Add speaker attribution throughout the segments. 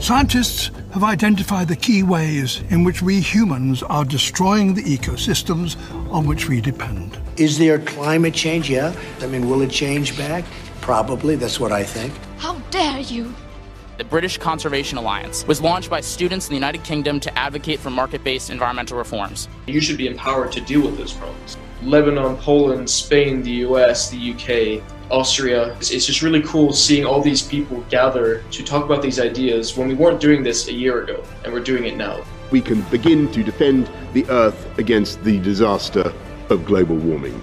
Speaker 1: Scientists have identified the key ways in which we humans are destroying the ecosystems on which we depend.
Speaker 2: Is there climate change? Yeah. I mean, will it change back? Probably. That's what I think.
Speaker 3: How dare you!
Speaker 4: The British Conservation Alliance was launched by students in the United Kingdom to advocate for market based environmental reforms.
Speaker 5: You should be empowered to deal with those problems. Lebanon, Poland, Spain, the US, the UK, Austria. It's, it's just really cool seeing all these people gather to talk about these ideas when we weren't doing this a year ago, and we're doing it now.
Speaker 6: We can begin to defend the Earth against the disaster of global warming.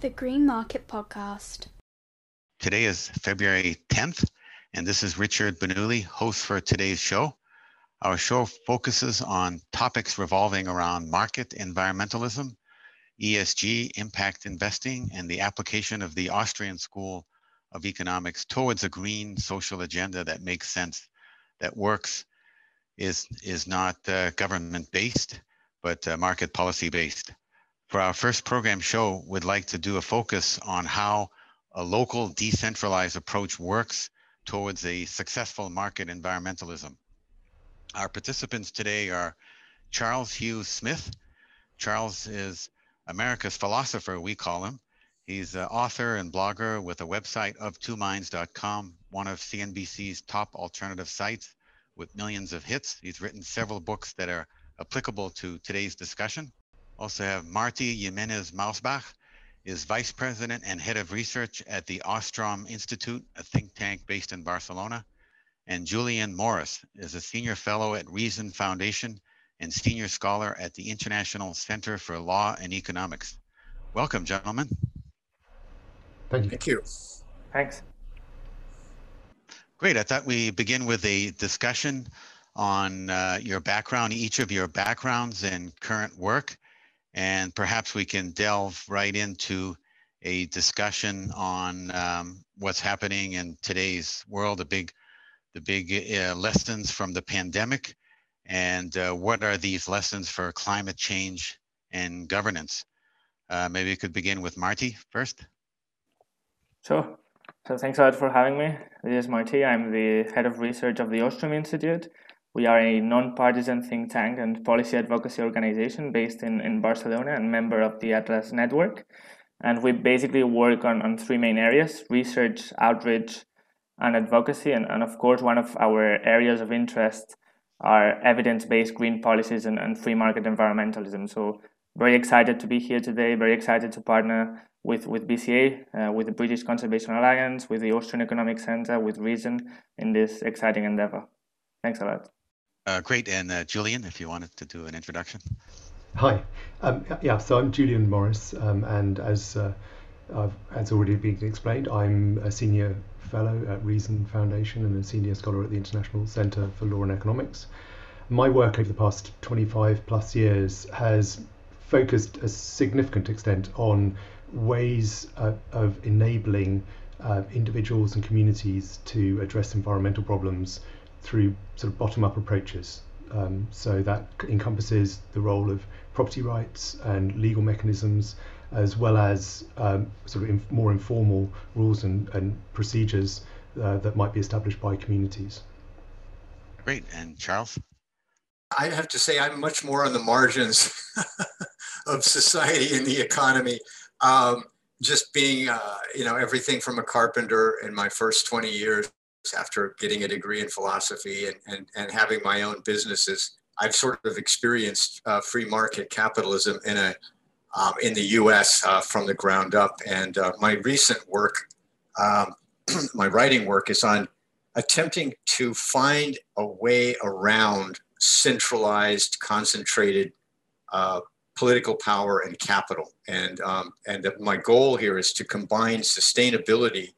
Speaker 7: The Green Market Podcast.
Speaker 8: Today is February 10th, and this is Richard Bonugli, host for today's show. Our show focuses on topics revolving around market environmentalism, ESG, impact investing, and the application of the Austrian School of Economics towards a green social agenda that makes sense, that works, is, is not uh, government based, but uh, market policy based. For our first program show, we'd like to do a focus on how a local decentralized approach works towards a successful market environmentalism. Our participants today are Charles Hugh Smith. Charles is America's philosopher, we call him. He's an author and blogger with a website of twominds.com, one of CNBC's top alternative sites with millions of hits. He's written several books that are applicable to today's discussion. Also have Marty Jimenez Mausbach, is Vice President and Head of Research at the Ostrom Institute, a think tank based in Barcelona. And Julian Morris is a Senior Fellow at Reason Foundation and Senior Scholar at the International Center for Law and Economics. Welcome, gentlemen.
Speaker 9: Thank you.
Speaker 2: Thank you.
Speaker 5: Thanks.
Speaker 8: Great. I thought we begin with a discussion on uh, your background, each of your backgrounds and current work, and perhaps we can delve right into a discussion on um, what's happening in today's world, the big, the big uh, lessons from the pandemic, and uh, what are these lessons for climate change and governance. Uh, maybe you could begin with Marty first.
Speaker 10: Sure. So thanks a lot for having me. This is Marty. I'm the head of research of the Ostrom Institute. We are a non-partisan think tank and policy advocacy organization based in, in Barcelona and member of the Atlas Network. And we basically work on, on three main areas, research, outreach, and advocacy. And, and of course, one of our areas of interest are evidence-based green policies and, and free market environmentalism. So very excited to be here today, very excited to partner with, with BCA, uh, with the British Conservation Alliance, with the Austrian Economic Center, with Reason in this exciting endeavor. Thanks a lot.
Speaker 8: Uh, great. And uh, Julian, if you wanted to do an introduction.
Speaker 9: Hi. Um, yeah, so I'm Julian Morris, um, and as uh, as already been explained, I'm a senior fellow at Reason Foundation and a senior scholar at the International Center for Law and Economics. My work over the past 25 plus years has focused a significant extent on ways uh, of enabling uh, individuals and communities to address environmental problems through sort of bottom up approaches. Um, so that encompasses the role of property rights and legal mechanisms, as well as um, sort of inf- more informal rules and, and procedures uh, that might be established by communities.
Speaker 8: Great. And Charles?
Speaker 2: I have to say, I'm much more on the margins of society and the economy. Um, just being, uh, you know, everything from a carpenter in my first 20 years after getting a degree in philosophy and, and, and having my own businesses, I've sort of experienced uh, free market capitalism in a um, in the U.S. Uh, from the ground up. And uh, my recent work, um, my writing work, is on attempting to find a way around centralized, concentrated uh, political power and capital. And um, and the, my goal here is to combine sustainability,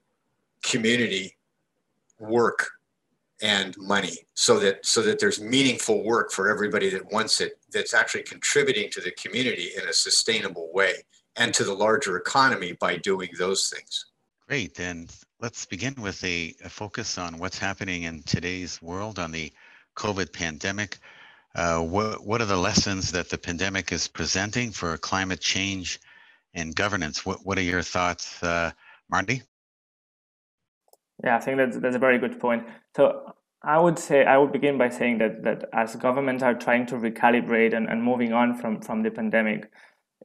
Speaker 2: community, work and money so that so that there's meaningful work for everybody that wants it that's actually contributing to the community in a sustainable way and to the larger economy by doing those things.
Speaker 8: Great. Then let's begin with a, a focus on what's happening in today's world on the covid pandemic. Uh, what, what are the lessons that the pandemic is presenting for climate change and governance? What, what are your thoughts uh, marty
Speaker 10: yeah, I think that's that's a very good point. So I would say I would begin by saying that that as governments are trying to recalibrate and, and moving on from, from the pandemic,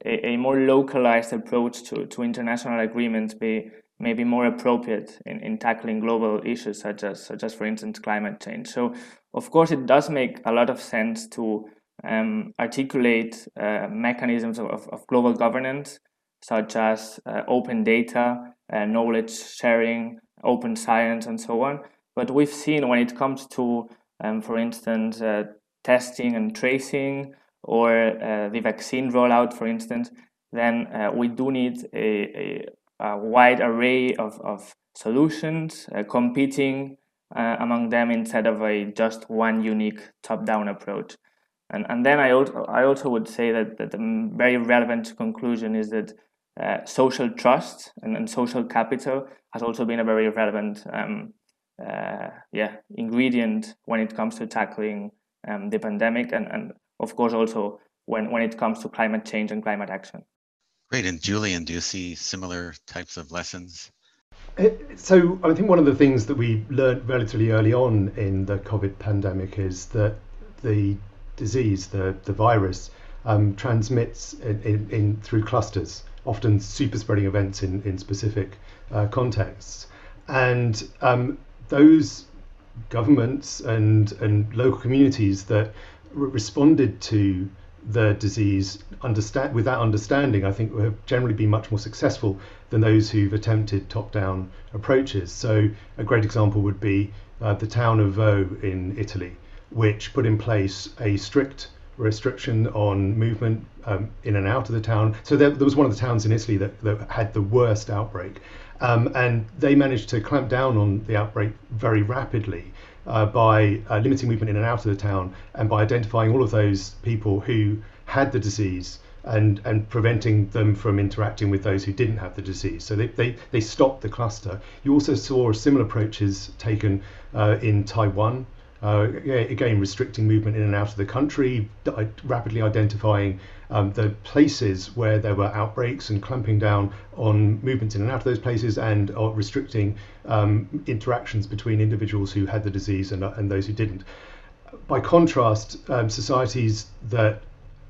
Speaker 10: a, a more localized approach to, to international agreements be may be more appropriate in, in tackling global issues such as such as for instance climate change. So of course it does make a lot of sense to um, articulate uh, mechanisms of, of global governance such as uh, open data, uh, knowledge sharing, open science, and so on. But we've seen when it comes to, um, for instance, uh, testing and tracing or uh, the vaccine rollout, for instance, then uh, we do need a, a, a, wide array of, of solutions uh, competing uh, among them instead of a just one unique top-down approach. And, and then I also, I also would say that, that the very relevant conclusion is that uh, social trust and, and, social capital has also been a very relevant um, uh, yeah ingredient when it comes to tackling um, the pandemic and, and of course also when, when it comes to climate change and climate action.
Speaker 8: Great. And Julian, do you see similar types of lessons?
Speaker 9: Uh, so I think one of the things that we learned relatively early on in the COVID pandemic is that the disease, the, the virus, um, transmits in, in, in, through clusters, often super spreading events in, in specific uh, contexts. And um, those governments and, and local communities that responded to the disease understand with that understanding I think have generally been much more successful than those who've attempted top-down approaches so a great example would be uh, the town of Vo in Italy which put in place a strict restriction on movement um, in and out of the town so there, there was one of the towns in Italy that, that had the worst outbreak um, and they managed to clamp down on the outbreak very rapidly uh, by uh, limiting movement in and out of the town and by identifying all of those people who had the disease and, and preventing them from interacting with those who didn't have the disease. So they, they, they stopped the cluster. You also saw similar approaches taken uh, in Taiwan uh, again, restricting movement in and out of the country, rapidly identifying um, the places where there were outbreaks and clamping down on movements in and out of those places and uh, restricting um, interactions between individuals who had the disease and, and those who didn't. By contrast, um, societies that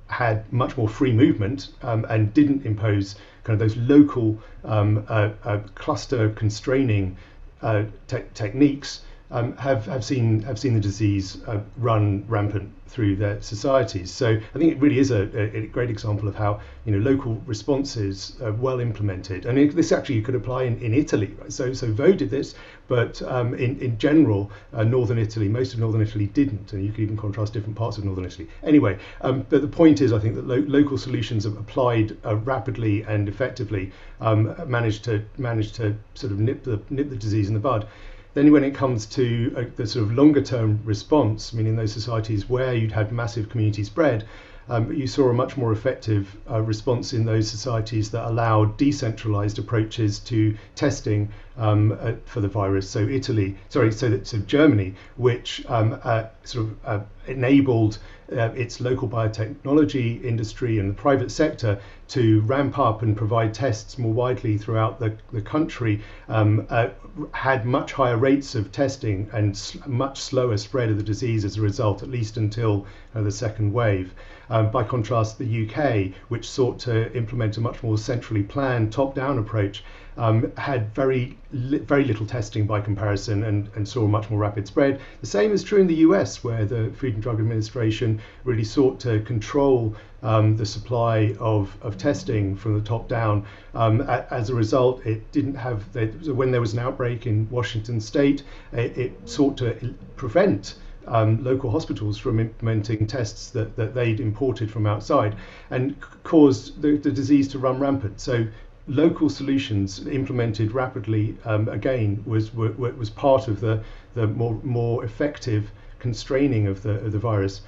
Speaker 9: had much more free movement um, and didn't impose kind of those local um, uh, uh, cluster constraining uh, te- techniques um, have have seen have seen the disease uh, run rampant through their societies. So I think it really is a, a great example of how you know local responses are well implemented, and it, this actually you could apply in, in Italy. Right? So so Vo did this, but um, in in general, uh, northern Italy, most of northern Italy didn't, and you could even contrast different parts of northern Italy. Anyway, um, but the point is, I think that lo- local solutions applied uh, rapidly and effectively um, managed to managed to sort of nip the nip the disease in the bud. Then, when it comes to uh, the sort of longer term response, meaning in those societies where you'd had massive community spread, um, you saw a much more effective uh, response in those societies that allowed decentralized approaches to testing um, uh, for the virus. So Italy, sorry, so, that, so Germany, which um, uh, sort of uh, enabled uh, its local biotechnology industry and the private sector to ramp up and provide tests more widely throughout the, the country, um, uh, had much higher rates of testing and sl- much slower spread of the disease as a result, at least until uh, the second wave. Um, by contrast, the UK, which sought to implement a much more centrally planned top down approach, um, had very li- very little testing by comparison and, and saw much more rapid spread. The same is true in the US, where the Food and Drug Administration really sought to control um, the supply of, of testing from the top down. Um, a, as a result, it didn't have, when there was an outbreak in Washington state, it, it sought to prevent um, local hospitals from implementing tests that, that they'd imported from outside and caused the, the disease to run rampant. So local solutions implemented rapidly um, again was were, was part of the the more more effective constraining of the of the virus.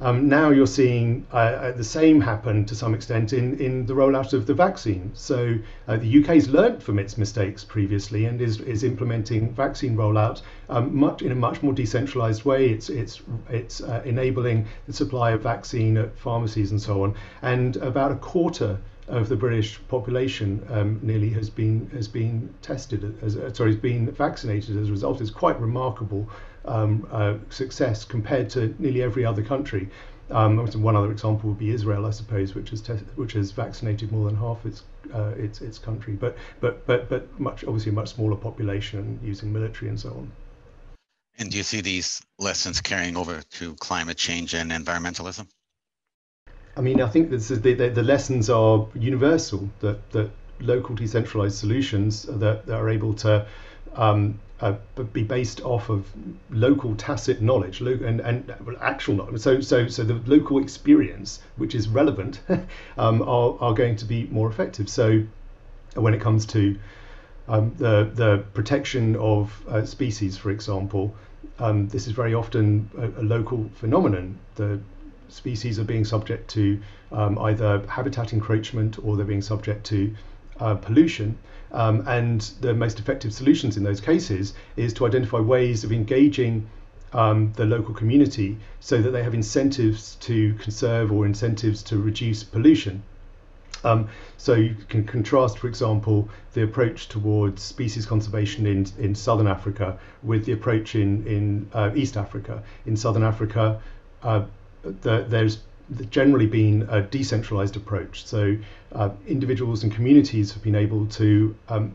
Speaker 9: Um, now you're seeing uh, uh the same happen to some extent in, in the rollout of the vaccine. So uh, the UK's learnt from its mistakes previously and is, is implementing vaccine rollout um, much in a much more decentralised way. It's it's it's uh, enabling the supply of vaccine at pharmacies and so on. And about a quarter of the British population um, nearly has been has been tested as uh, sorry has been vaccinated as a result. It's quite remarkable um, uh, success compared to nearly every other country. Um, one other example would be Israel, I suppose, which has which has vaccinated more than half its uh, its its country, but but but but much obviously a much smaller population using military and so on.
Speaker 8: And do you see these lessons carrying over to climate change and environmentalism?
Speaker 9: I mean, I think this is the, the, the lessons are universal. That that local decentralized solutions that, that are able to um, uh, be based off of local tacit knowledge and, and actual knowledge. So, so, so the local experience, which is relevant, um, are, are going to be more effective. So, when it comes to um, the the protection of uh, species, for example, um, this is very often a, a, local phenomenon. The species are being subject to um, either habitat encroachment or they're being subject to uh, pollution. Um, and the most effective solutions in those cases is to identify ways of engaging um, the local community so that they have incentives to conserve or incentives to reduce pollution. Um, so you can contrast, for example, the approach towards species conservation in, in southern Africa with the approach in, in uh, East Africa. In southern Africa, uh, the, there's generally been a decentralized approach. So uh, individuals and communities have been able to um,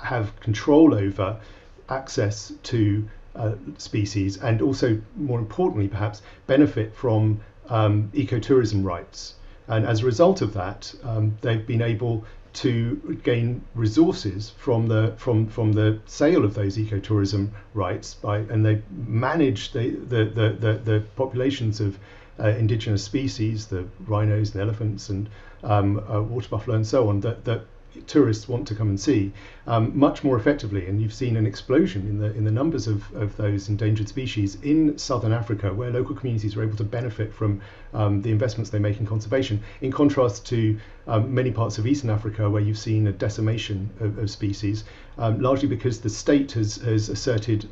Speaker 9: have control over access to uh, species and also, more importantly, perhaps, benefit from um, ecotourism rights. And as a result of that, um, they've been able to gain resources from the from from the sale of those ecotourism rights by and they manage the the, the, the, the populations of uh, indigenous species, the rhinos and elephants and um, uh, water buffalo and so on, that, that tourists want to come and see um, much more effectively. And you've seen an explosion in the in the numbers of, of those endangered species in southern Africa, where local communities are able to benefit from um, the investments they make in conservation. In contrast to um, many parts of eastern Africa, where you've seen a decimation of, of species, um, largely because the state has has asserted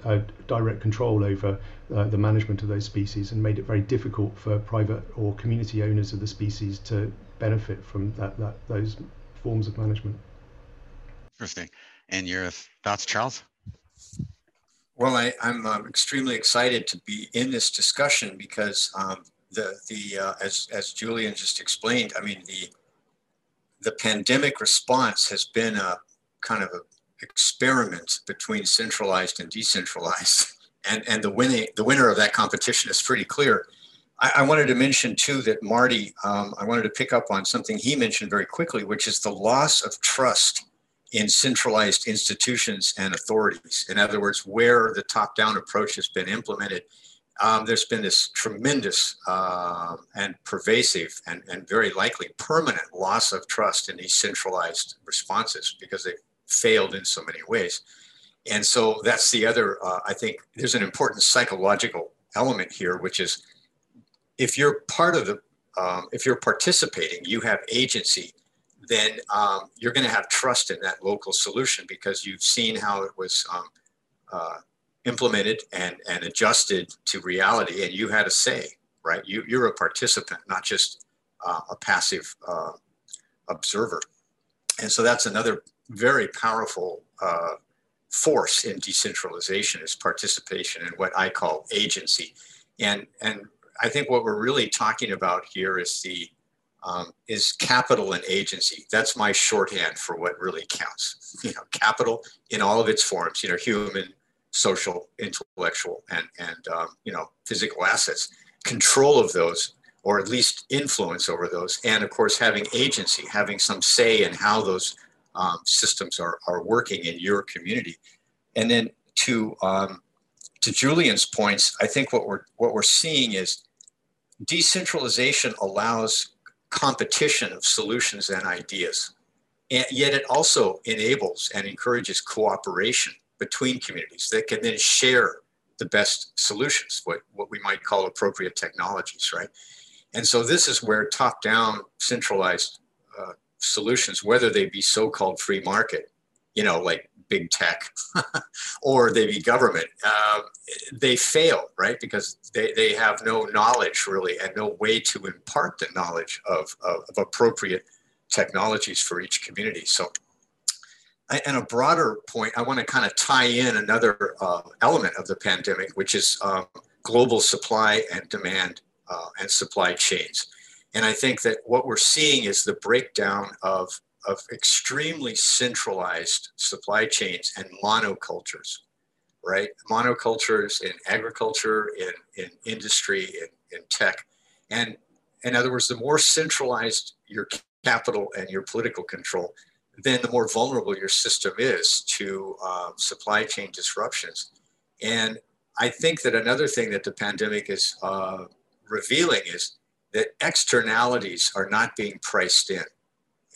Speaker 9: direct control over uh, the management of those species and made it very difficult for private or community owners of the species to benefit from that, that those forms of management.
Speaker 8: Interesting. And your thoughts, Charles?
Speaker 2: Well, I, am uh, extremely excited to be in this discussion because um, the the uh, as as Julian just explained, I mean the the pandemic response has been a kind of an experiment between centralized and decentralized, and and the winning the winner of that competition is pretty clear. I, I wanted to mention too that Marty, um, I wanted to pick up on something he mentioned very quickly, which is the loss of trust in centralized institutions and authorities. In other words, where the top-down approach has been implemented, um, there's been this tremendous uh, and pervasive and, and very likely permanent loss of trust in these centralized responses because they've failed in so many ways. And so that's the other, uh, I think there's an important psychological element here, which is if you're part of the, um, if you're participating, you have agency, then um, you're going to have trust in that local solution because you've seen how it was um, uh, implemented and, and adjusted to reality and you had a say, right? You, you're a participant, not just uh, a passive uh, observer. And so that's another very powerful uh, force in decentralization is participation in what I call agency. And, and I think what we're really talking about here is the um, is capital and agency. That's my shorthand for what really counts. You know, capital in all of its forms. You know, human, social, intellectual, and and um, you know, physical assets. Control of those, or at least influence over those, and of course, having agency, having some say in how those um, systems are are working in your community, and then to um, to Julian's points, I think what we're what we're seeing is decentralization allows competition of solutions and ideas. And yet it also enables and encourages cooperation between communities that can then share the best solutions, what, what we might call appropriate technologies, right? And so this is where top-down centralized uh, solutions, whether they be so-called free market, you know, like big tech or they be government, uh, they fail, right? Because they, they have no knowledge really and no way to impart the knowledge of, of, of appropriate technologies for each community. So and a broader point, I want to kind of tie in another uh, element of the pandemic, which is um, global supply and demand uh, and supply chains. And I think that what we're seeing is the breakdown of, of extremely centralized supply chains and monocultures, right? Monocultures in agriculture, in, in industry, in, in tech. And in other words, the more centralized your capital and your political control, then the more vulnerable your system is to uh, supply chain disruptions. And I think that another thing that the pandemic is uh, revealing is that externalities are not being priced in.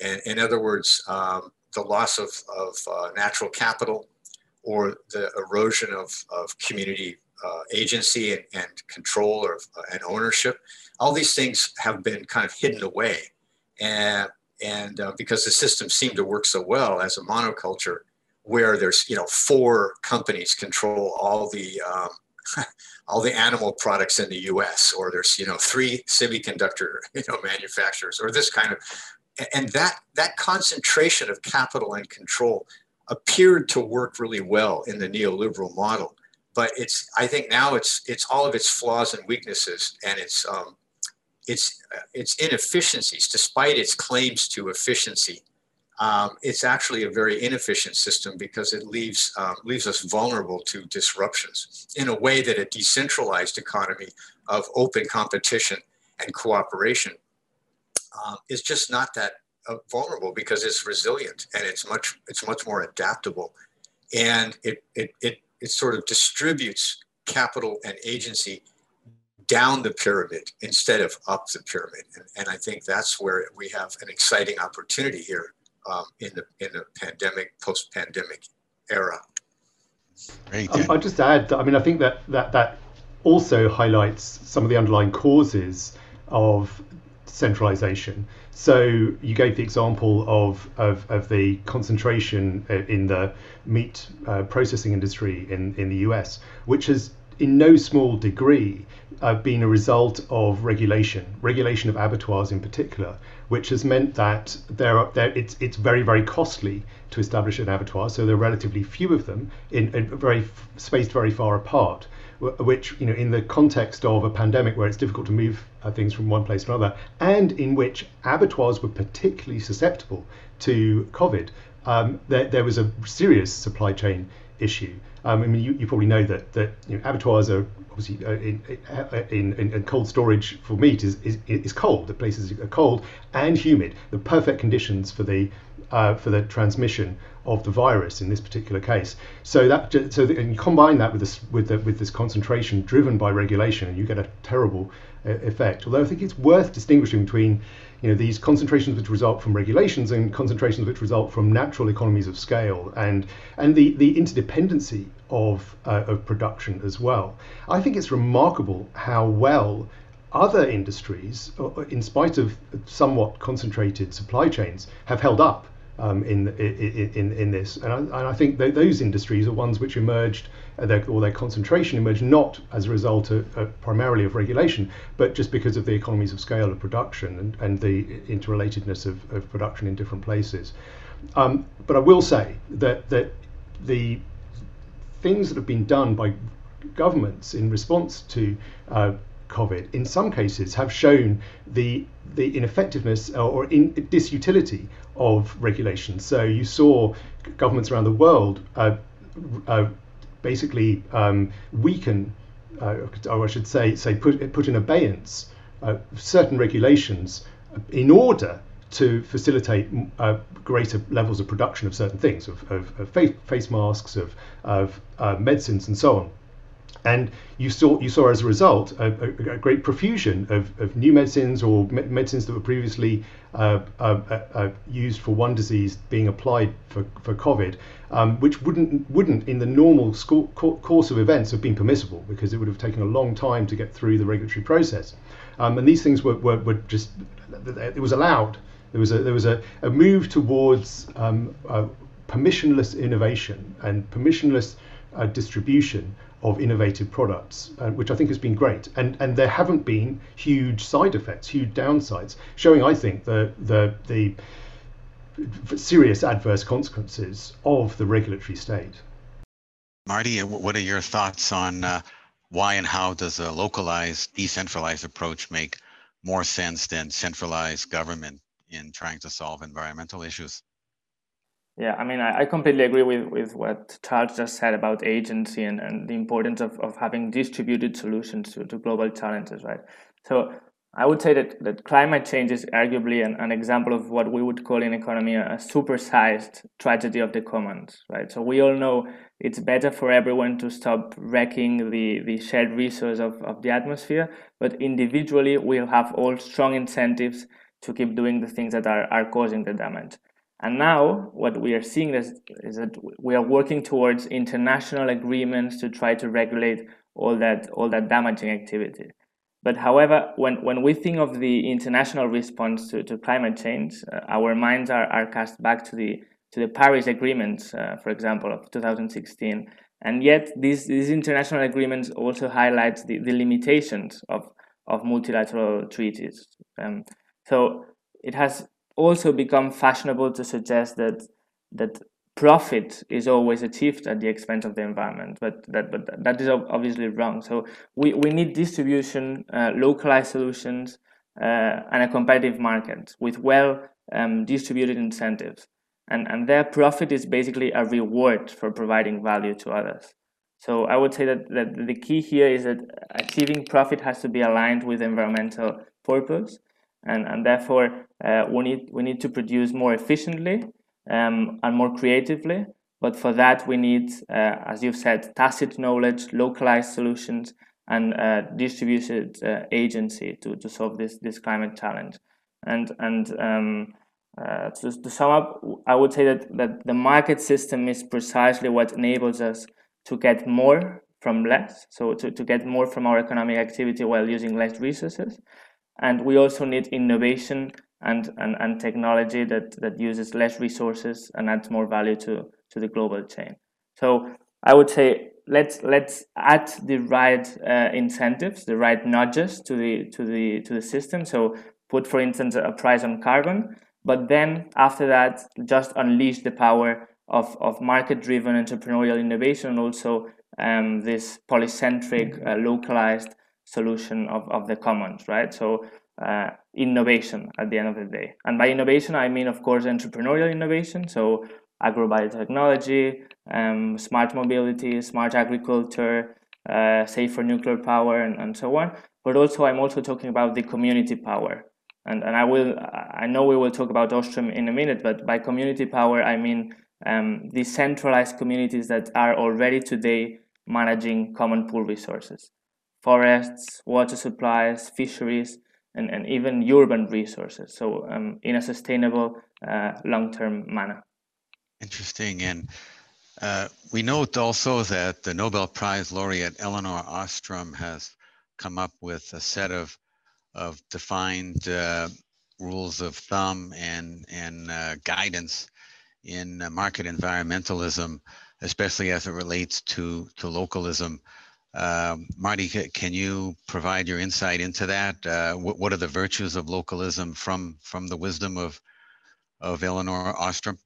Speaker 2: And in other words, um, the loss of, of uh, natural capital or the erosion of, of community uh, agency and, and control or, uh, and ownership, all these things have been kind of hidden away. And, and uh, because the system seemed to work so well as a monoculture, where there's you know four companies control all the um, all the animal products in the U.S. or there's you know three semiconductor you know manufacturers or this kind of and that that concentration of capital and control appeared to work really well in the neoliberal model. But it's i think now it's it's all of its flaws and weaknesses and its um, its its inefficiencies despite its claims to efficiency um, it's actually a very inefficient system because it leaves, um, leaves us vulnerable to disruptions in a way that a decentralized economy of open competition and cooperation um, is just not that uh, vulnerable because it's resilient and it's much, it's much more adaptable. And it, it, it, it sort of distributes capital and agency down the pyramid instead of up the pyramid. And, and I think that's where we have an exciting opportunity here um, in the in the pandemic, post-pandemic era.
Speaker 9: Great. Um, I'll just add. I mean, I think that that that also highlights some of the underlying causes of centralization. So you gave the example of, of, of the concentration uh, in the meat uh, processing industry in, in the US, which has in no small degree uh, been a result of regulation, regulation of abattoirs in particular, which has meant that there are there it's it's very very costly to establish an abattoir. So there are relatively few of them in, in very spaced very far apart. Which you know, in the context of a pandemic where it's difficult to move uh, things from one place to another, and in which abattoirs were particularly susceptible to COVID, um, there, there was a serious supply chain issue. Um, I mean, you, you, probably know that that you know, abattoirs are obviously uh, in, in, in, in, cold storage for meat is, is, is cold. The places are cold and humid. The perfect conditions for the uh, for the transmission of the virus in this particular case. So that so the, and you combine that with this with the, with this concentration driven by regulation, and you get a terrible uh, effect. Although I think it's worth distinguishing between you know these concentrations which result from regulations and concentrations which result from natural economies of scale and and the the interdependency of uh, of production as well. I think it's remarkable how well other industries, uh, in spite of somewhat concentrated supply chains, have held up um, in, in, in this. And I, and I think those industries are ones which emerged, uh, their, or their concentration emerged not as a result of, uh, primarily of regulation, but just because of the economies of scale of production and, and the interrelatedness of, of production in different places. Um, but I will say that that the things that have been done by governments in response to uh, COVID, in some cases, have shown the the ineffectiveness or in disutility of regulation. So you saw governments around the world uh, uh, basically um, weaken, uh, or I should say, say put put in abeyance uh, certain regulations in order to facilitate uh, greater levels of production of certain things, of, of, of face, face, masks, of, of uh, medicines, and so on. And you saw, you saw as a result a, a, a great profusion of, of new medicines or me- medicines that were previously uh, uh, uh, uh used for one disease being applied for, for COVID, um, which wouldn't, wouldn't in the normal course of events have been permissible because it would have taken a long time to get through the regulatory process. Um, and these things were, were, were, just, it was allowed. There was a, there was a, a move towards um, permissionless innovation and permissionless uh, distribution of innovative products, uh, which I think has been great. And and there haven't been huge side effects, huge downsides, showing I think the the the serious adverse consequences of the regulatory state.
Speaker 8: Marty, what are your thoughts on uh, why and how does a localized, decentralized approach make more sense than centralized government in trying to solve environmental issues?
Speaker 10: Yeah, I mean, I, I completely agree with, with what Charles just said about agency and, and the importance of, of having distributed solutions to, to global challenges, right? So I would say that, that climate change is arguably an, an example of what we would call in economy a, a supersized tragedy of the commons, right? So we all know it's better for everyone to stop wrecking the, the shared resource of, of the atmosphere, but individually we'll have all strong incentives to keep doing the things that are, are causing the damage. And now what we are seeing is, is that we are working towards international agreements to try to regulate all that all that damaging activity. But however, when, when we think of the international response to, to climate change, uh, our minds are, are cast back to the to the Paris agreements, uh, for example, of 2016. And yet, these, these international agreements also highlight the, the limitations of, of multilateral treaties. Um, so it has also become fashionable to suggest that that profit is always achieved at the expense of the environment but that but that is obviously wrong. So we, we need distribution uh, localized solutions uh, and a competitive market with well um, distributed incentives. And and their profit is basically a reward for providing value to others. So i would say that, that the key here is that achieving profit has to be aligned with environmental purpose and and therefore we need we need to produce more efficiently um, and more creatively. But for that, we need, uh, as you've said, tacit knowledge, localized solutions, and uh, distributed uh, agency to, to solve this this climate challenge. And and um, uh, to, to sum up, I would say that that the market system is precisely what enables us to get more from less. So to, to get more from our economic activity while using less resources. And we also need innovation and, and, and technology that, that uses less resources and adds more value to, to the global chain. So I would say let's let's add the right uh, incentives, the right nudges to the to the to the system. So put, for instance, a price on carbon, but then after that, just unleash the power of, of market-driven entrepreneurial innovation and also um, this polycentric, uh, localized solution of, of the commons, right? So uh, innovation at the end of the day. And by innovation, I mean, of course, entrepreneurial innovation. So agrobiotechnology, um, smart mobility, smart agriculture, uh, safer nuclear power, and, and so on. But also, I'm also talking about the community power. And, and I will, I know we will talk about Ostrom in a minute, but by community power, I mean um, decentralized communities that are already today managing common pool resources forests, water supplies, fisheries, and, and even urban resources. So um, in a sustainable uh, long-term manner.
Speaker 8: Interesting. And uh, we note also that the Nobel Prize laureate Elinor Ostrom has come up with a set of, of defined uh, rules of thumb and, and uh, guidance in market environmentalism, especially as it relates to, to localism. Um, Marty, can you provide your insight into that? Uh, what, what, are the virtues of localism from from the wisdom of of Elinor Ostrom?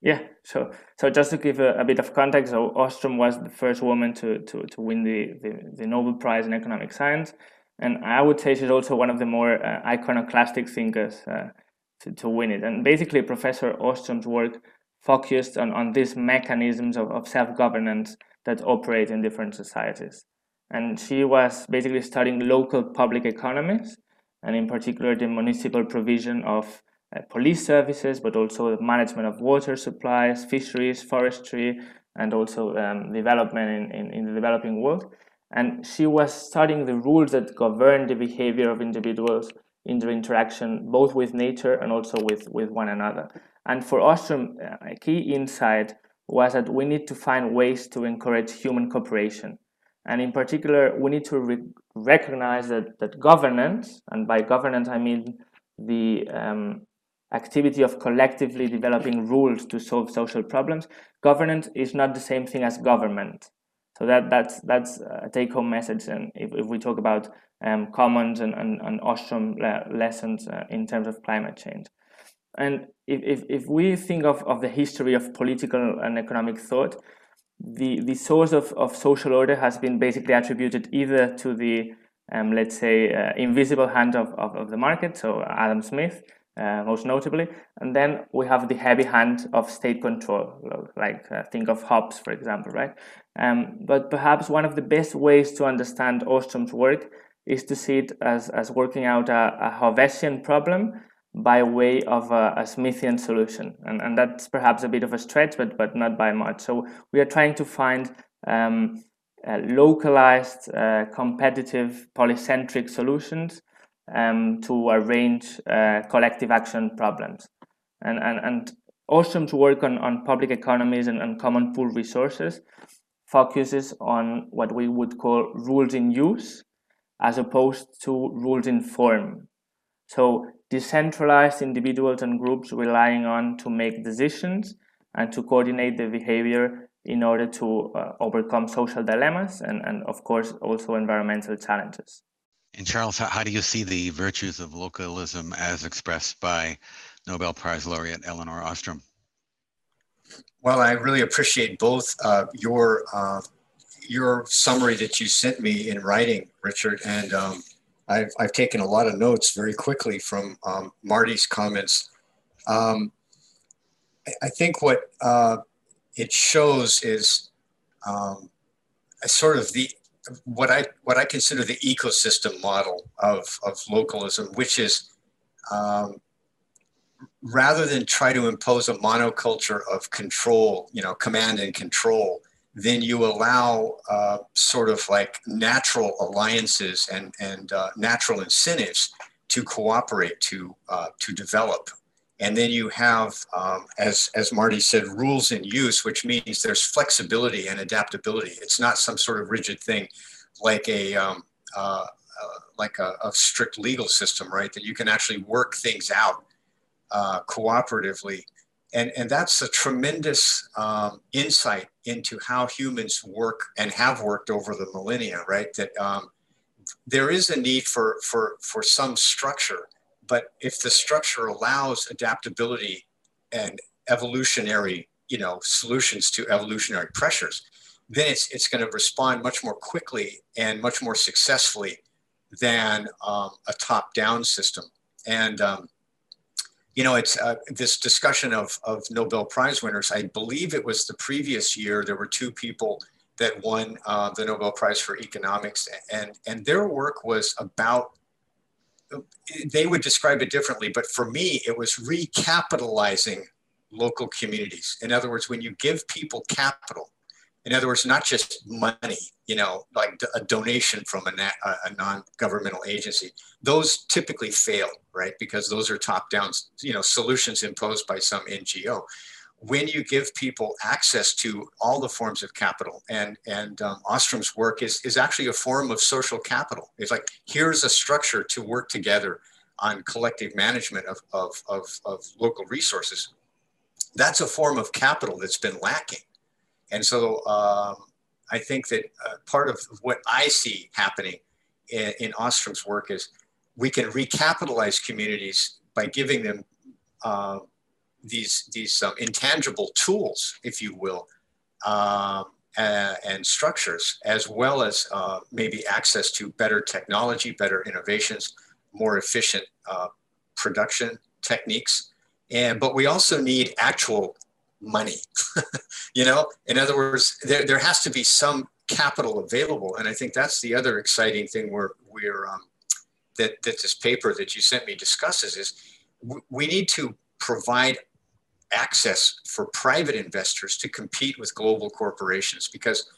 Speaker 10: Yeah, so so just to give a, a, bit of context, so Ostrom was the first woman to to, to win the, the, the Nobel Prize in economic science, and I would say she's also one of the more uh, iconoclastic thinkers uh, to, to win it. And basically, Professor Ostrom's work focused on, on these mechanisms of, of self governance that operate in different societies. And she was basically studying local public economies, and in particular the municipal provision of uh, police services, but also the management of water supplies, fisheries, forestry, and also um, development in, in, in the developing world. And she was studying the rules that govern the behavior of individuals in their interaction both with nature and also with, with one another. And for Ostrom, uh, a key insight was that we need to find ways to encourage human cooperation. And in particular, we need to re- recognize that, that governance, and by governance I mean the um, activity of collectively developing rules to solve social problems, governance is not the same thing as government. So that, that's, that's a take home message. And if, if we talk about um, commons and, and, and Ostrom le- lessons uh, in terms of climate change. And if, if, if we think of, of the history of political and economic thought, the, the source of, of social order has been basically attributed either to the, um, let's say, uh, invisible hand of, of, of, the market, so Adam Smith, uh, most notably, and then we have the heavy hand of state control, like uh, think of Hobbes, for example, right? Um, but perhaps one of the best ways to understand Ostrom's work is to see it as, as working out a, a Hobbesian problem by way of a, a, Smithian solution. And, and that's perhaps a bit of a stretch, but, but not by much. So we are trying to find um, uh, localized, uh, competitive, polycentric solutions um, to arrange uh, collective action problems. And, and, and Ostrom's work on, on public economies and, and common pool resources focuses on what we would call rules in use as opposed to rules in form. So decentralized individuals and groups relying on to make decisions and to coordinate the behavior in order to uh, overcome social dilemmas and, and, of course, also environmental challenges.
Speaker 8: And Charles, how do you see the virtues of localism as expressed by Nobel Prize laureate Elinor Ostrom?
Speaker 2: Well, I really appreciate both uh, your uh, your summary that you sent me in writing, Richard, and um, I've, I've taken a lot of notes very quickly from um, Marty's comments. Um, I, I, think what uh, it shows is um, sort of the what I what I consider the ecosystem model of, of localism, which is um, rather than try to impose a monoculture of control, you know, command and control, then you allow uh, sort of like natural alliances and, and uh, natural incentives to cooperate, to, uh, to develop. And then you have, um, as, as Marty said, rules in use, which means there's flexibility and adaptability. It's not some sort of rigid thing like a, um, uh, uh, like a, a, strict legal system, right? That you can actually work things out uh, cooperatively and, and that's a tremendous um, insight into how humans work and have worked over the millennia, right? That um, there is a need for, for, for some structure, but if the structure allows adaptability and evolutionary, you know, solutions to evolutionary pressures, then it's, it's going to respond much more quickly and much more successfully than um, a top-down system. And um, you know, it's uh, this discussion of, of Nobel Prize winners. I believe it was the previous year, there were two people that won uh, the Nobel Prize for economics, and, and their work was about, they would describe it differently, but for me, it was recapitalizing local communities. In other words, when you give people capital, in other words, not just money, you know, like a donation from a, a non-governmental agency. Those typically fail, right? Because those are top-down, you know, solutions imposed by some NGO. When you give people access to all the forms of capital, and and um, Ostrom's work is is actually a form of social capital. It's like here's a structure to work together on collective management of, of, of, of local resources. That's a form of capital that's been lacking and so um, I think that uh, part of what I see happening in, in, Ostrom's work is we can recapitalize communities by giving them uh, these, these um, intangible tools, if you will, um, and, and structures, as well as uh, maybe access to better technology, better innovations, more efficient uh, production techniques. And, but we also need actual money. you know, in other words, there, there has to be some capital available. And I think that's the other exciting thing we're, we're um, that, that this paper that you sent me discusses is we need to provide access for private investors to compete with global corporations because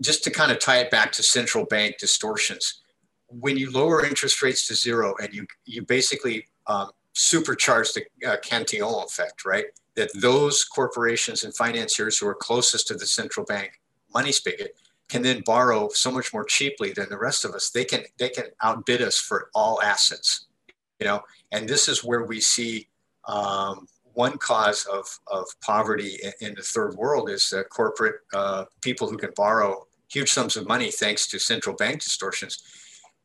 Speaker 2: just to kind of tie it back to central bank distortions, when you lower interest rates to zero and you, you basically um, supercharge the uh, Cantillon effect, right? That those corporations and financiers who are closest to the central bank money spigot can then borrow so much more cheaply than the rest of us. They can they can outbid us for all assets, you know. And this is where we see um, one cause of, of poverty in, in the third world is uh, corporate uh, people who can borrow huge sums of money thanks to central bank distortions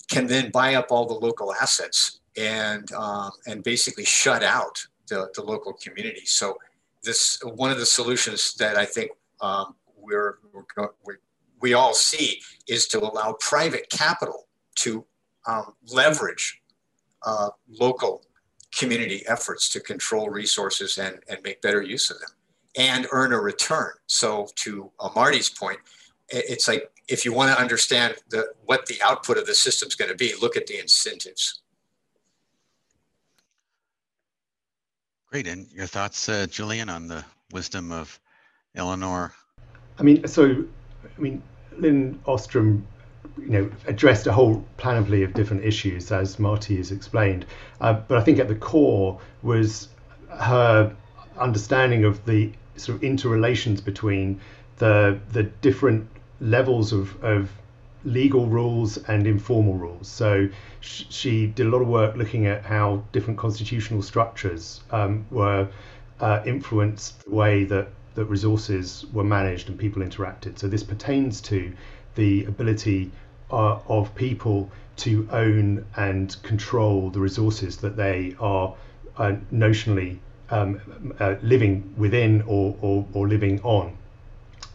Speaker 2: can then buy up all the local assets and um, and basically shut out the, the local community. So this one of the solutions that I think um, we're, we're, we we all see is to allow private capital to um, leverage uh, local community efforts to control resources and, and make better use of them and earn a return. So to uh, Marty's point, it's like if you want to understand the, what the output of the system is going to be, look at the incentives.
Speaker 8: Great. And your thoughts, uh, Julian, on the wisdom of Elinor?
Speaker 9: I mean, so, I mean, Lin Ostrom, you know, addressed a whole panoply of different issues, as Martí has explained. Uh, but I think at the core was her understanding of the sort of interrelations between the the different levels of, of legal rules and informal rules. So sh- she did a lot of work looking at how different constitutional structures um, were uh, influenced the way that that resources were managed and people interacted. So this pertains to the ability uh, of people to own and control the resources that they are uh, notionally um, uh, living within or, or, or living on.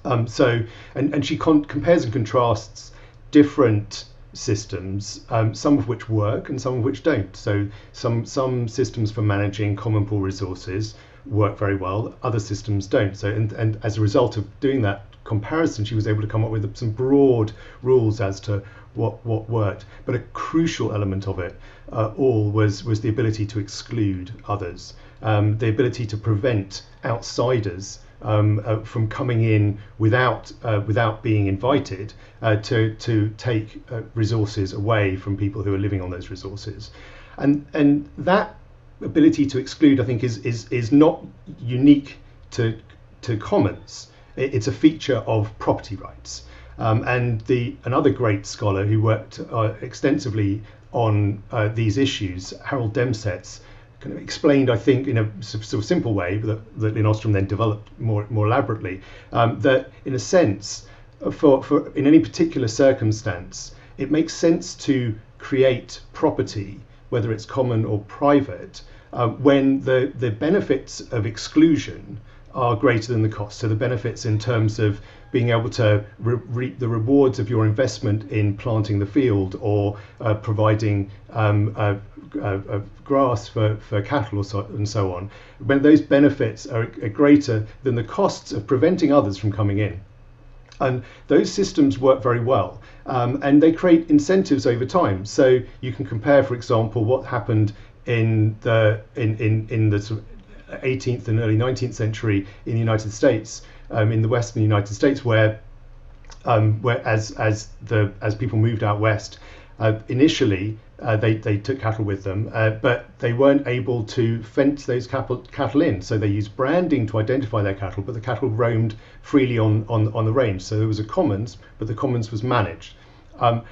Speaker 9: Um, so, and, and she con- compares and contrasts different systems, um, some of which work and some of which don't. So, some some systems for managing common pool resources work very well, other systems don't. So, and, and as a result of doing that comparison, she was able to come up with some broad rules as to what what worked. But a crucial element of it uh, all was was the ability to exclude others, um, the ability to prevent outsiders um, uh, from coming in without uh, without being invited uh, to to take uh, resources away from people who are living on those resources, and and that ability to exclude, I think, is is is not unique to to commons. It's a feature of property rights. Um, and the another great scholar who worked uh, extensively on uh, these issues, Harold Demsetz, kind of explained, I think, in a sort of simple way that, that Lin Ostrom then developed more more elaborately. Um, that, in a sense, uh, for, for in any particular circumstance, it makes sense to create property, whether it's common or private, uh, when the the benefits of exclusion are greater than the cost. So the benefits in terms of being able to re- reap the rewards of your investment in planting the field or uh, providing um, uh, uh, grass for, for cattle so, and so on, when those benefits are, are greater than the costs of preventing others from coming in. And those systems work very well. Um, and they create incentives over time. So you can compare, for example, what happened in the in, in, in the sort of 18th and early 19th century in the United States, um, in the Western United States, where um, where as as the as people moved out west, uh, initially uh, they they took cattle with them, uh, but they weren't able to fence those cattle cattle in. So they used branding to identify their cattle, but the cattle roamed freely on on on the range. So there was a commons, but the commons was managed. Um,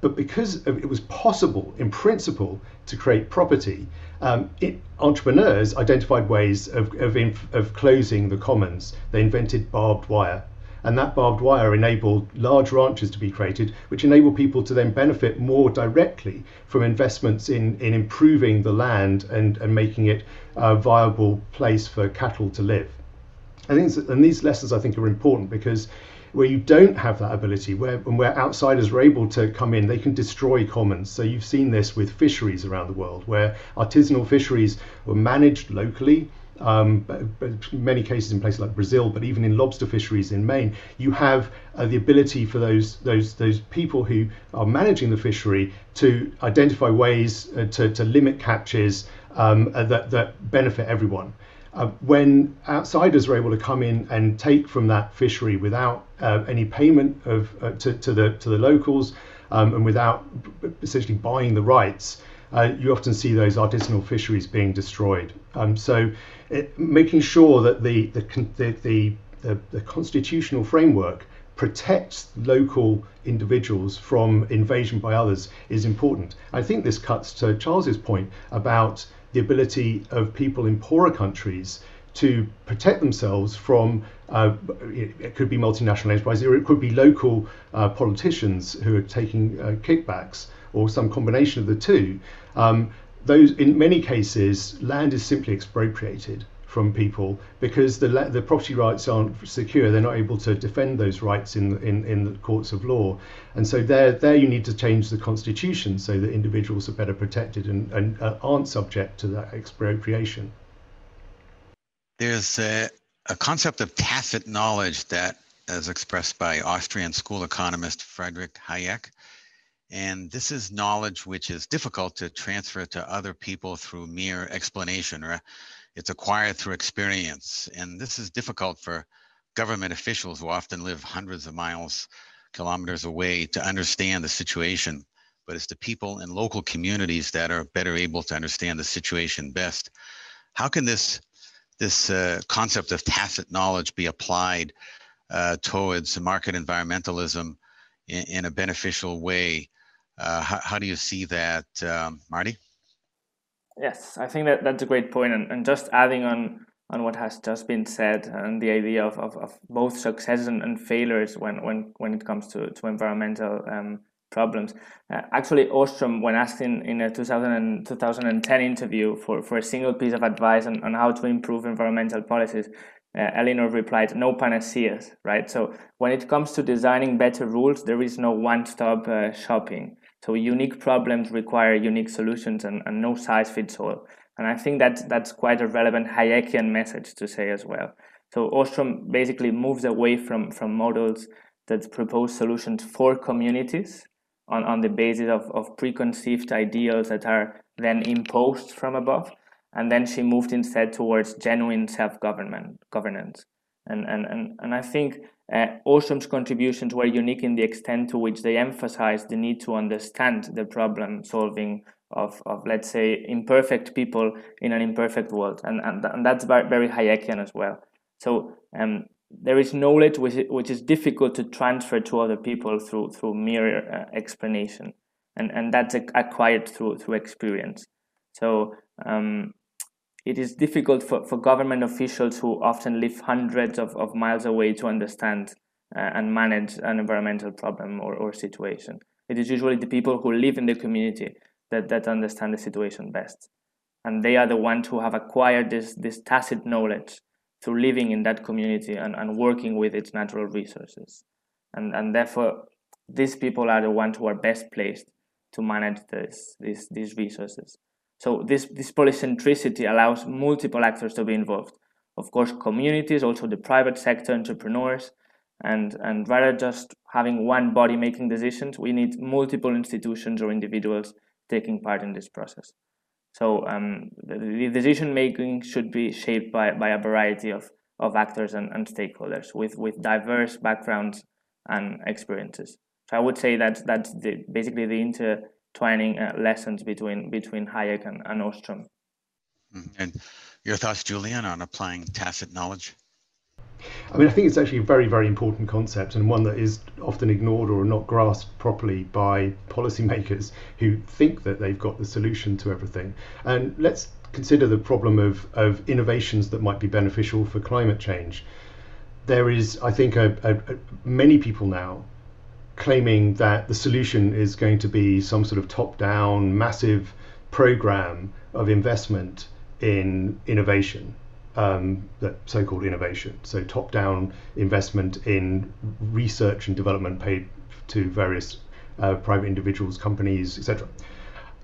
Speaker 9: but because it was possible in principle to create property, um, it, entrepreneurs identified ways of, of, of closing the commons. They invented barbed wire. And that barbed wire enabled large ranches to be created, which enabled people to then benefit more directly from investments in, in improving the land and, and making it a viable place for cattle to live. And these, and these lessons I think are important because where you don't have that ability, where and where outsiders are able to come in, they can destroy commons. So you've seen this with fisheries around the world, where artisanal fisheries were managed locally. Um, many cases in places like Brazil, but even in lobster fisheries in Maine, you have uh, the ability for those those those people who are managing the fishery to identify ways uh, to, to limit catches um, uh, that that benefit everyone. Uh, when outsiders are able to come in and take from that fishery without uh, any payment of uh, to, to, the to the locals um, and without essentially buying the rights, you often see those artisanal fisheries being destroyed. Um, so, it, making sure that the the, the the, the constitutional framework protects local individuals from invasion by others is important. I think this cuts to Charles's point about the ability of people in poorer countries to protect themselves from uh, it could be multinational enterprises or it could be local uh, politicians who are taking uh, kickbacks or some combination of the two. Um, those in many cases land is simply expropriated from people because the the property rights aren't secure. They're not able to defend those rights in in, in the courts of law, and so there there you need to change the constitution so that individuals are better protected and, and uh, aren't subject to that expropriation.
Speaker 8: There's a, a concept of tacit knowledge that, as expressed by Austrian school economist Friedrich Hayek. And this is knowledge which is difficult to transfer to other people through mere explanation or it's acquired through experience. And this is difficult for government officials who often live hundreds of miles, kilometers away to understand the situation. But it's the people in local communities that are better able to understand the situation best. How can this, this uh, concept of tacit knowledge be applied uh, towards market environmentalism in, in a beneficial way? Uh, how, how, do you see that, um, Martí?
Speaker 10: Yes, I think that that's a great point, and, and just adding on on what has just been said and the idea of, of, of both success and, and, failures when, when, when it comes to, to environmental um, problems. Uh, actually, Ostrom, when asked in, in a 2000 2010 interview for, for a single piece of advice on, on how to improve environmental policies, uh, Elinor replied, no panaceas, right? So when it comes to designing better rules, there is no one-stop uh, shopping. So unique problems require unique solutions and, and no size fits all. And I think that that's quite a relevant Hayekian message to say as well. So Ostrom basically moves away from, from models that propose solutions for communities on, on the basis of, of preconceived ideals that are then imposed from above. And then she moved instead towards genuine self-government governance. And, and, and, and I think uh, contributions were unique in the extent to which they emphasized the need to understand the problem solving of, of let's say, imperfect people in an imperfect world. And, and, and that's very Hayekian as well. So um, there is knowledge which, which is difficult to transfer to other people through, through mere uh, explanation. And, and that's acquired through, through experience. So um, it is difficult for, for government officials who often live hundreds of, of miles away to understand uh, and manage an environmental problem or, or situation. It is usually the people who live in the community that, that understand the situation best. And they are the ones who have acquired this, this tacit knowledge through living in that community and, and working with its natural resources. And, and therefore, these people are the ones who are best placed to manage this, this, these resources. So this, this polycentricity allows multiple actors to be involved. Of course, communities, also the private sector, entrepreneurs, and, and rather just having one body making decisions, we need multiple institutions or individuals taking part in this process. So um, the, decision making should be shaped by, by a variety of, of actors and, and stakeholders with, with diverse backgrounds and experiences. So I would say that that's the, basically the inter twining uh, lessons between between Hayek and, and Ostrom.
Speaker 8: Mm-hmm. And your thoughts, Julian, on applying tacit knowledge?
Speaker 9: I mean, I think it's actually a very, very important concept and one that is often ignored or not grasped properly by policymakers who think that they've got the solution to everything. And let's consider the problem of, of innovations that might be beneficial for climate change. There is, I think, a, a, a many people now claiming that the solution is going to be some sort of top down, massive program of investment in innovation, um, that so called innovation. So, top down investment in research and development paid to various uh, private individuals, companies, etc.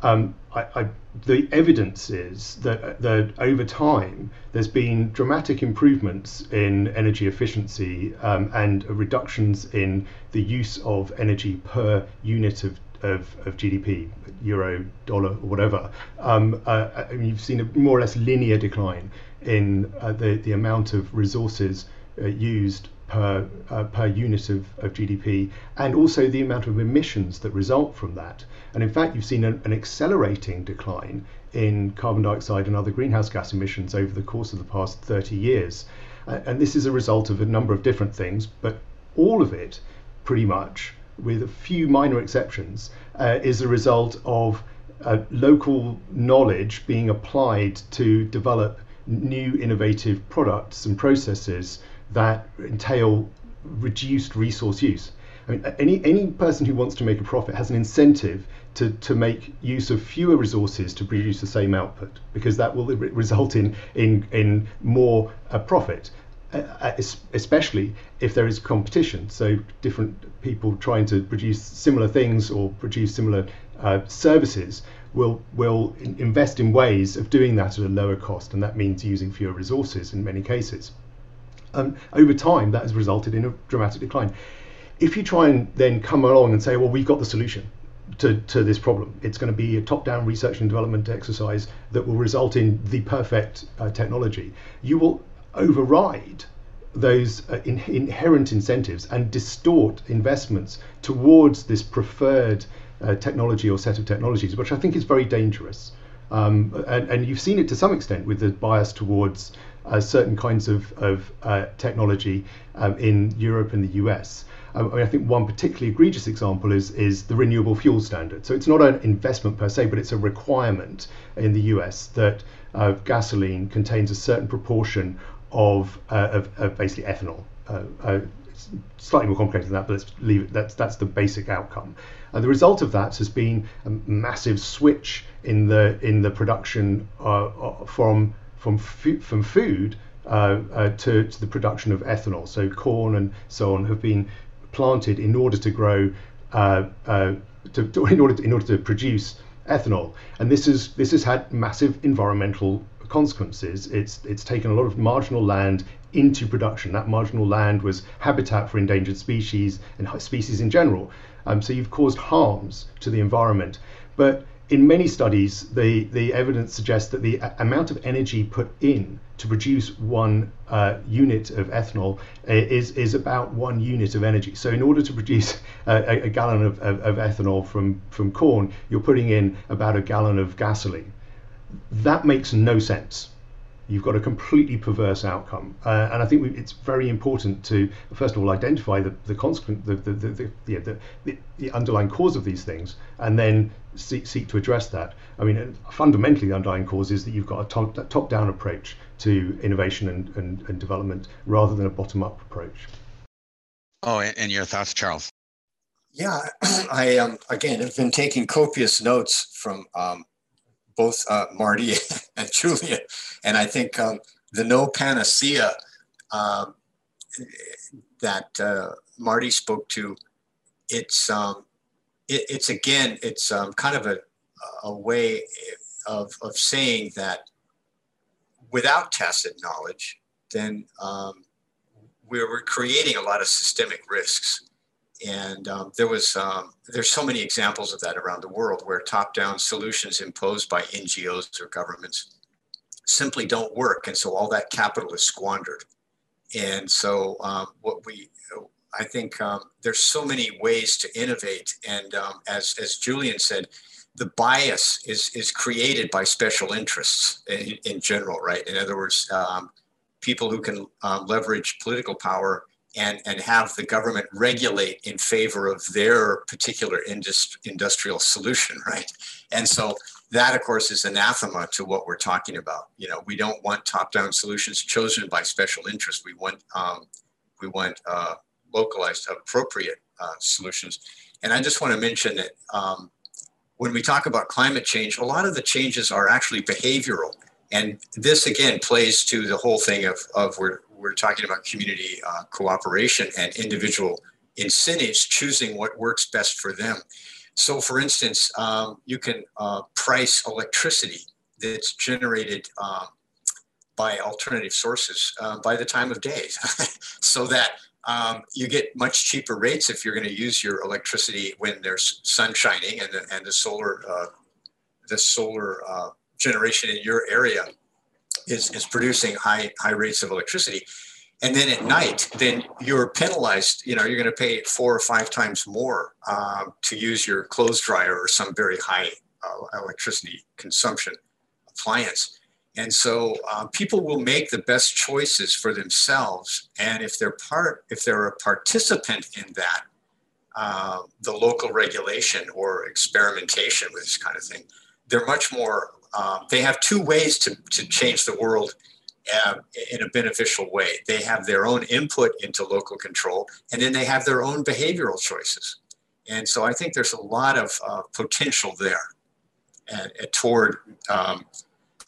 Speaker 9: Um, I, I, the evidence is that, that over time there's been dramatic improvements in energy efficiency um, and reductions in the use of energy per unit of, of, of GDP, euro, dollar, or whatever. Um, uh, you've seen a more or less linear decline in uh, the, the amount of resources uh, used per, uh, per unit of, of GDP, and also the amount of emissions that result from that. And in fact, you've seen an, an accelerating decline in carbon dioxide and other greenhouse gas emissions over the course of the past 30 years. Uh, and this is a result of a number of different things, but all of it, pretty much, with a few minor exceptions, uh, is a result of uh, local knowledge being applied to develop new innovative products and processes that entail reduced resource use. I mean, any any person who wants to make a profit has an incentive to, to make use of fewer resources to produce the same output because that will result in in in more uh, profit. Uh, uh especially if there is competition, so different people trying to produce similar things or produce similar uh, services will will invest in ways of doing that at a lower cost, and that means using fewer resources in many cases. Um, over time, that has resulted in a dramatic decline. If you try and then come along and say, well, we've got the solution to, to this problem, it's going to be a top-down research and development exercise that will result in the perfect uh, technology. You will override those uh, in, inherent incentives and distort investments towards this preferred uh, technology or set of technologies, which I think is very dangerous. Um, and, and, you've seen it to some extent with the bias towards uh, certain kinds of, of uh, technology um, in Europe and the US. I, mean, I think one particularly egregious example is, is the renewable fuel standard. So it's not an investment per se, but it's a requirement in the US that uh, gasoline contains a certain proportion of, uh, of, of, basically ethanol. Uh, slightly more complicated than that, but let's leave it. That's that's the basic outcome. And the result of that has been a massive switch in the in the production uh, uh from from fu- from food uh, uh, to, to the production of ethanol. So corn and so on have been planted in order to grow uh, uh, to, to, in order to, in order to produce ethanol. And this is this has had massive environmental consequences. It's it's taken a lot of marginal land into production. That marginal land was habitat for endangered species and species in general. Um, so you've caused harms to the environment. But in many studies, the, the evidence suggests that the amount of energy put in to produce one uh, unit of ethanol is, is about one unit of energy. So, in order to produce a, a gallon of, of, of, ethanol from, from corn, you're putting in about a gallon of gasoline. That makes no sense you've got a completely perverse outcome. Uh, and I think we, it's very important to, first of all, identify the, the consequent, the, the, the, the, the, the, underlying cause of these things, and then seek, seek to address that. I mean, fundamentally, the underlying cause is that you've got a top, top down approach to innovation and, and, and development rather than a bottom up approach.
Speaker 8: Oh, and your thoughts, Charles?
Speaker 2: Yeah, I um, again have been taking copious notes from um, both uh, Martí and Julian. And I think um, the no panacea um, that uh, Martí spoke to, it's um, it, it's again, it's um, kind of a, a way of, of saying that without tacit knowledge, then um, we're creating a lot of systemic risks. And um, there was, um, there's so many examples of that around the world where top-down solutions imposed by NGOs or governments simply don't work. And so all that capital is squandered. And so um, what we, I think um, there's so many ways to innovate. And um, as, as Julian said, the bias is, is created by special interests in, in general, right? In other words, um, people who can leverage political power and, and have the government regulate in favor of their particular industri- industrial solution, right? And so that, of course, is anathema to what we're talking about. You know, we don't want top-down solutions chosen by special interests. We want um, we want uh, localized, appropriate uh, solutions. And I just want to mention that um, when we talk about climate change, a lot of the changes are actually behavioral. And this again plays to the whole thing of, of we're, we're talking about community uh, cooperation and individual incentives choosing what works best for them. So, for instance, um, you can uh, price electricity that's generated um, by alternative sources uh, by the time of day so that um, you get much cheaper rates if you're going to use your electricity when there's sun shining and the, and the solar, uh, the solar uh, generation in your area is, is producing high, high rates of electricity. And then at night, then you're penalized. You know, you're going to pay four or five times more uh, to use your clothes dryer or some very high uh, electricity consumption appliance. And so uh, people will make the best choices for themselves. And if they're part, if they're a participant in that, uh, the local regulation or experimentation with this kind of thing, they're much more um, they have two ways to, to change the world uh, in a beneficial way. They have their own input into local control, and then they have their own behavioral choices. And so I think there's a lot of uh, potential there and, toward um,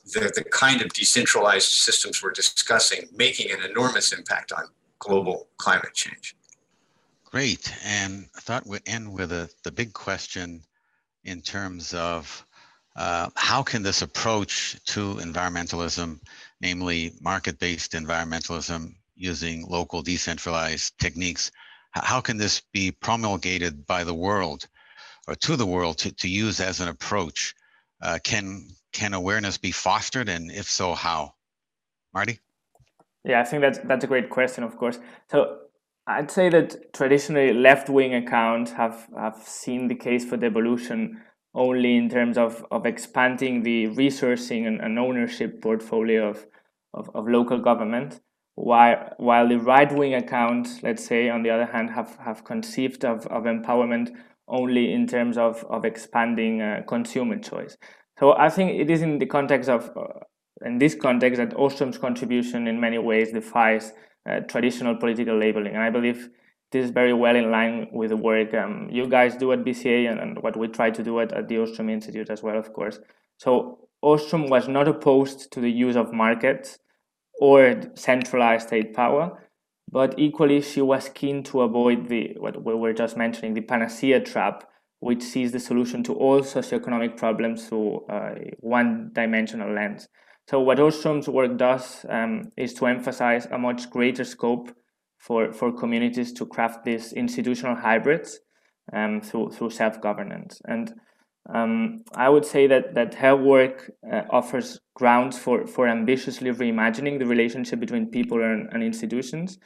Speaker 2: the, the kind of decentralized systems we're discussing making an enormous impact on global climate change.
Speaker 8: Great. And I thought we'd end with a, the big question in terms of uh, how can this approach to environmentalism, namely market-based environmentalism using local decentralized techniques, how can this be promulgated by the world or to the world to, to use as an approach? Uh, can can awareness be fostered, and if so, how? Martí.
Speaker 10: Yeah, I think that's that's a great question. Of course, so I'd say that traditionally left-wing accounts have have seen the case for devolution only in terms of, of expanding the resourcing and, and ownership portfolio of, of, of, local government, while, while the right wing accounts, let's say, on the other hand, have, have conceived of, of empowerment only in terms of, of expanding uh, consumer choice. So I think it is in the context of, uh, in this context, that Ostrom's contribution in many ways defies uh, traditional political labeling. And I believe this is very well in line with the work um, you guys do at BCA and, and, what we try to do at, at the Ostrom Institute as well, of course. So Ostrom was not opposed to the use of markets or centralized state power, but equally she was keen to avoid the what we were just mentioning, the panacea trap, which sees the solution to all socioeconomic problems through a one-dimensional lens. So what Ostrom's work does um, is to emphasize a much greater scope for, for communities to craft these institutional hybrids um, through, through self-governance. And um, I would say that, that her work uh, offers grounds for, for ambitiously reimagining the relationship between people and, and institutions.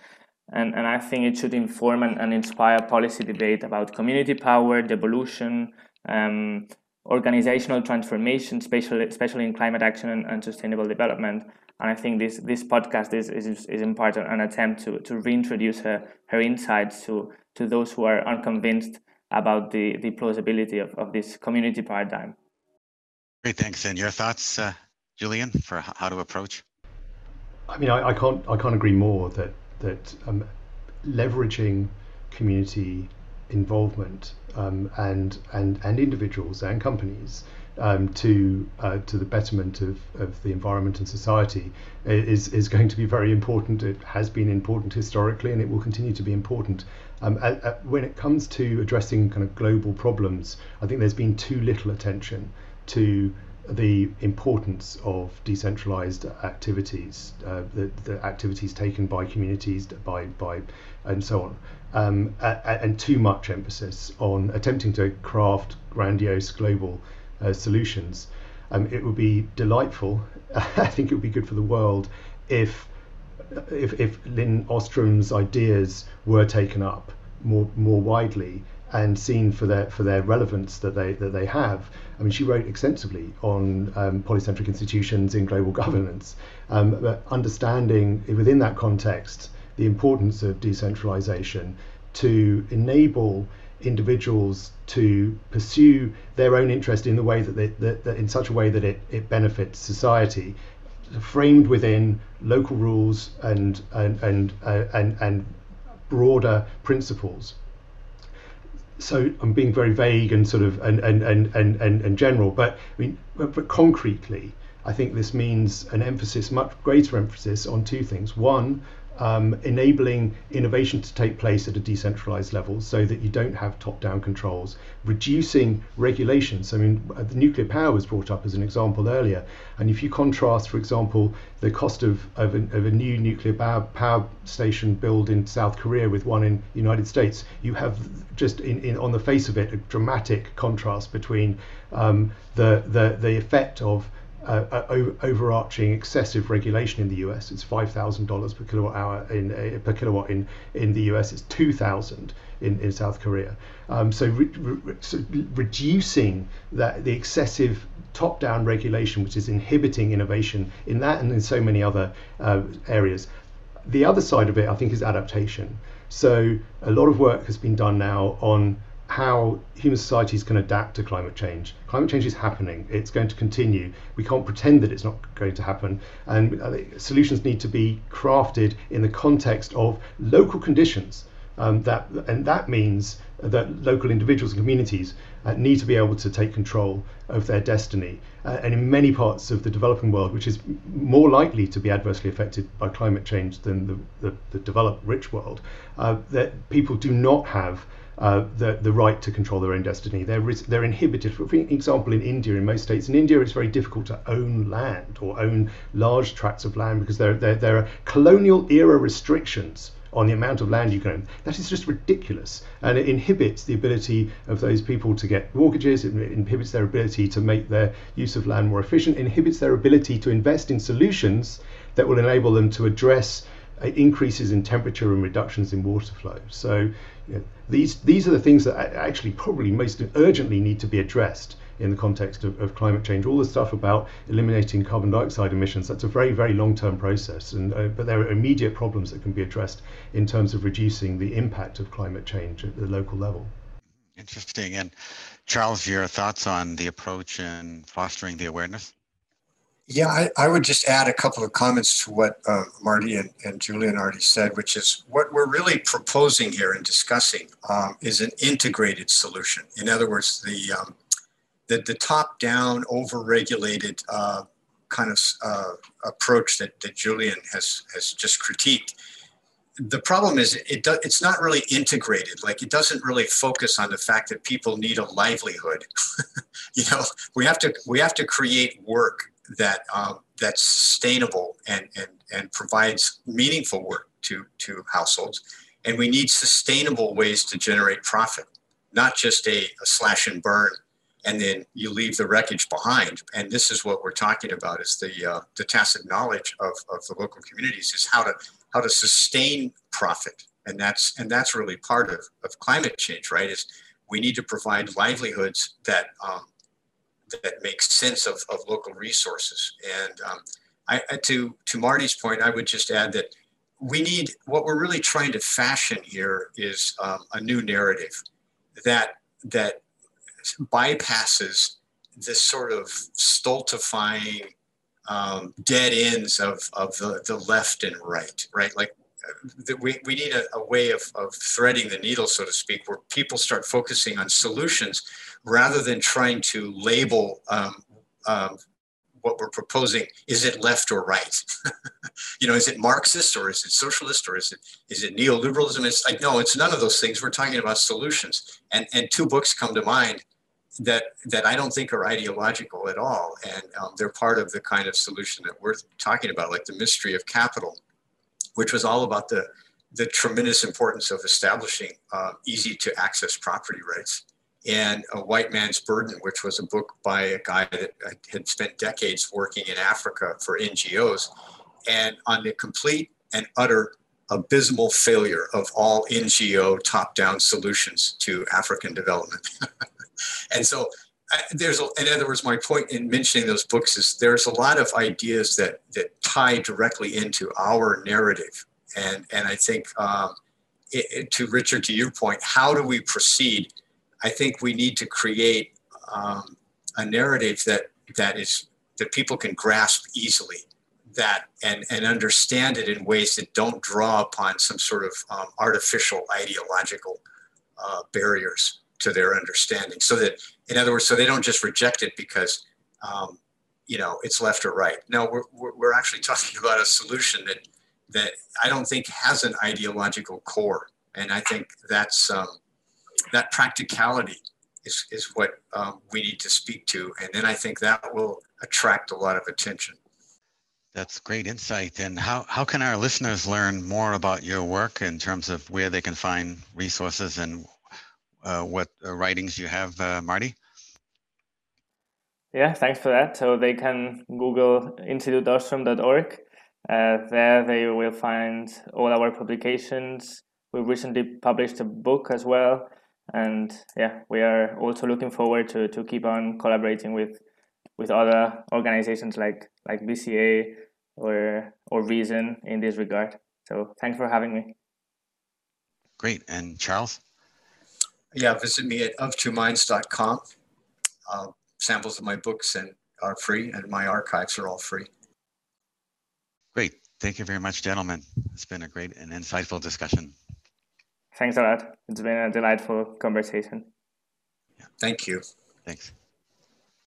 Speaker 10: And, and I think it should inform and, and inspire policy debate about community power, devolution, um, organizational transformation, especially, especially in climate action and, and sustainable development, and I think this this podcast is is, is in part an attempt to to reintroduce her her insights to to those who are unconvinced about the the plausibility of, of this community paradigm.
Speaker 8: Great, thanks. And your thoughts, uh, Julian, for how to approach?
Speaker 9: I mean, I, I can't I can't agree more that that um, leveraging community involvement um, and and and individuals and companies um, to uh, to the betterment of, of the environment and society is is going to be very important. It has been important historically, and it will continue to be important. Um, at, at, when it comes to addressing kind of global problems, I think there's been too little attention to the importance of decentralized activities, uh, the, the activities taken by communities, by by, and so on, um, and too much emphasis on attempting to craft grandiose global uh, solutions. Um, it would be delightful. I think it would be good for the world if if, if Lin Ostrom's ideas were taken up more more widely and seen for their for their relevance that they that they have. I mean, she wrote extensively on um, polycentric institutions in global governance, um, but understanding within that context the importance of decentralization to enable individuals to pursue their own interest in the way that, they, that, that in such a way that it, it benefits society framed within local rules and and and uh, and, and broader principles. So I'm being very vague and sort of and and and and, and, and general but I mean but, but concretely I think this means an emphasis much greater emphasis on two things. One um, enabling innovation to take place at a decentralized level so that you don't have top down controls, reducing regulations. I mean, uh, nuclear power was brought up as an example earlier. And if you contrast, for example, the cost of, of, a, of a new nuclear power, power station built in South Korea with one in the United States, you have just in, in, on the face of it a dramatic contrast between um, the, the, the effect of overarching excessive regulation in the US. It's five thousand dollars per kilowatt hour in uh, per kilowatt in in the US. It's two thousand in, in South Korea. Um, so, re, re, so, reducing that the excessive top-down regulation, which is inhibiting innovation in that and in so many other uh, areas. The other side of it, I think, is adaptation. So a lot of work has been done now on how human societies can adapt to climate change. Climate change is happening. It's going to continue. We can't pretend that it's not going to happen. And solutions need to be crafted in the context of local conditions. Um, that and that means that local individuals and communities uh, need to be able to take control of their destiny. Uh, and in many parts of the developing world, which is more likely to be adversely affected by climate change than the, the, the developed rich world, uh, that people do not have uh, the, the right to control their own destiny. They're, they're inhibited. For example, in India, in most states in India, it's very difficult to own land or own large tracts of land because there, there, there are colonial era restrictions on the amount of land you can own. That is just ridiculous. And it inhibits the ability of those people to get mortgages, it inhibits their ability to make their use of land more efficient, inhibits their ability to invest in solutions that will enable them to address increases in temperature and reductions in water flow. So you know, these these are the things that actually probably most urgently need to be addressed in the context of, of climate change. All the stuff about eliminating carbon dioxide emissions, that's a very, very long-term process. And, uh, but there are immediate problems that can be addressed in terms of reducing the impact of climate change at the local level.
Speaker 8: Interesting. And Charles, your thoughts on the approach in fostering the awareness?
Speaker 2: Yeah, I, I, would just add a couple of comments to what uh, Martí and, and, Julian already said, which is what we're really proposing here and discussing um, is an integrated solution. In other words, the um, the, the top-down, over-regulated uh, kind of uh, approach that, that Julian has has just critiqued. The problem is it do, it's not really integrated. Like it doesn't really focus on the fact that people need a livelihood. you know, we have to we have to create work that um, that's sustainable and, and, and provides meaningful work to, to households. And we need sustainable ways to generate profit, not just a, a slash and burn and then you leave the wreckage behind. And this is what we're talking about is the, uh, the tacit knowledge of, of the local communities is how to, how to sustain profit. And that's, and that's really part of, of climate change, right? Is we need to provide livelihoods that um, that makes sense of, of local resources. And um, I, to, to Martí's point, I would just add that we need, what we're really trying to fashion here is um, a new narrative that, that bypasses this sort of stultifying um, dead ends of, of the, the left and right, right? Like we, we need a, a way of, of threading the needle, so to speak, where people start focusing on solutions rather than trying to label um, um, what we're proposing is it left or right? You know is it marxist or is it socialist or is it is it neoliberalism? It's like no it's none of those things. We're talking about solutions. And and two books come to mind that that i don't think are ideological at all. And um, they're part of the kind of solution that we're talking about like the mystery of capital which was all about the the tremendous importance of establishing uh, easy to access property rights and A White Man's Burden, which was a book by a guy that had spent decades working in Africa for NGOs, and on the complete and utter abysmal failure of all NGO top down solutions to African development. and so, there's a, in other words, my point in mentioning those books is there's a lot of ideas that that tie directly into our narrative, and and I think um, it, it, to Richard, to your point, how do we proceed? I think we need to create um, a narrative that that is that people can grasp easily that and, and understand it in ways that don't draw upon some sort of um, artificial ideological uh, barriers to their understanding so that in other words so they don't just reject it because um, you know it's left or right no we're, we're actually talking about a solution that that i don't think has an ideological core and i think that's um, that practicality is, is what um, we need to speak to. And then I think that will attract a lot of attention.
Speaker 8: That's great insight. And how, how can our listeners learn more about your work in terms of where they can find resources and what uh, writings you have, uh, Martí?
Speaker 10: Yeah, thanks for that. So they can Google instituteostrom.org. Uh, there they will find all our publications. We recently published a book as well and yeah, we are also looking forward to, to keep on collaborating with with other organizations like like BCA or or Reason in this regard. So thanks for having me.
Speaker 8: Great, and Charles.
Speaker 2: Yeah, visit me at oftwominds.com. Uh, samples of my books and are free, and my archives are all free.
Speaker 8: Great. Thank you very much, gentlemen. It's been a great and insightful discussion.
Speaker 10: Thanks a lot. It's been a delightful conversation.
Speaker 2: Yeah, thank you.
Speaker 8: Thanks.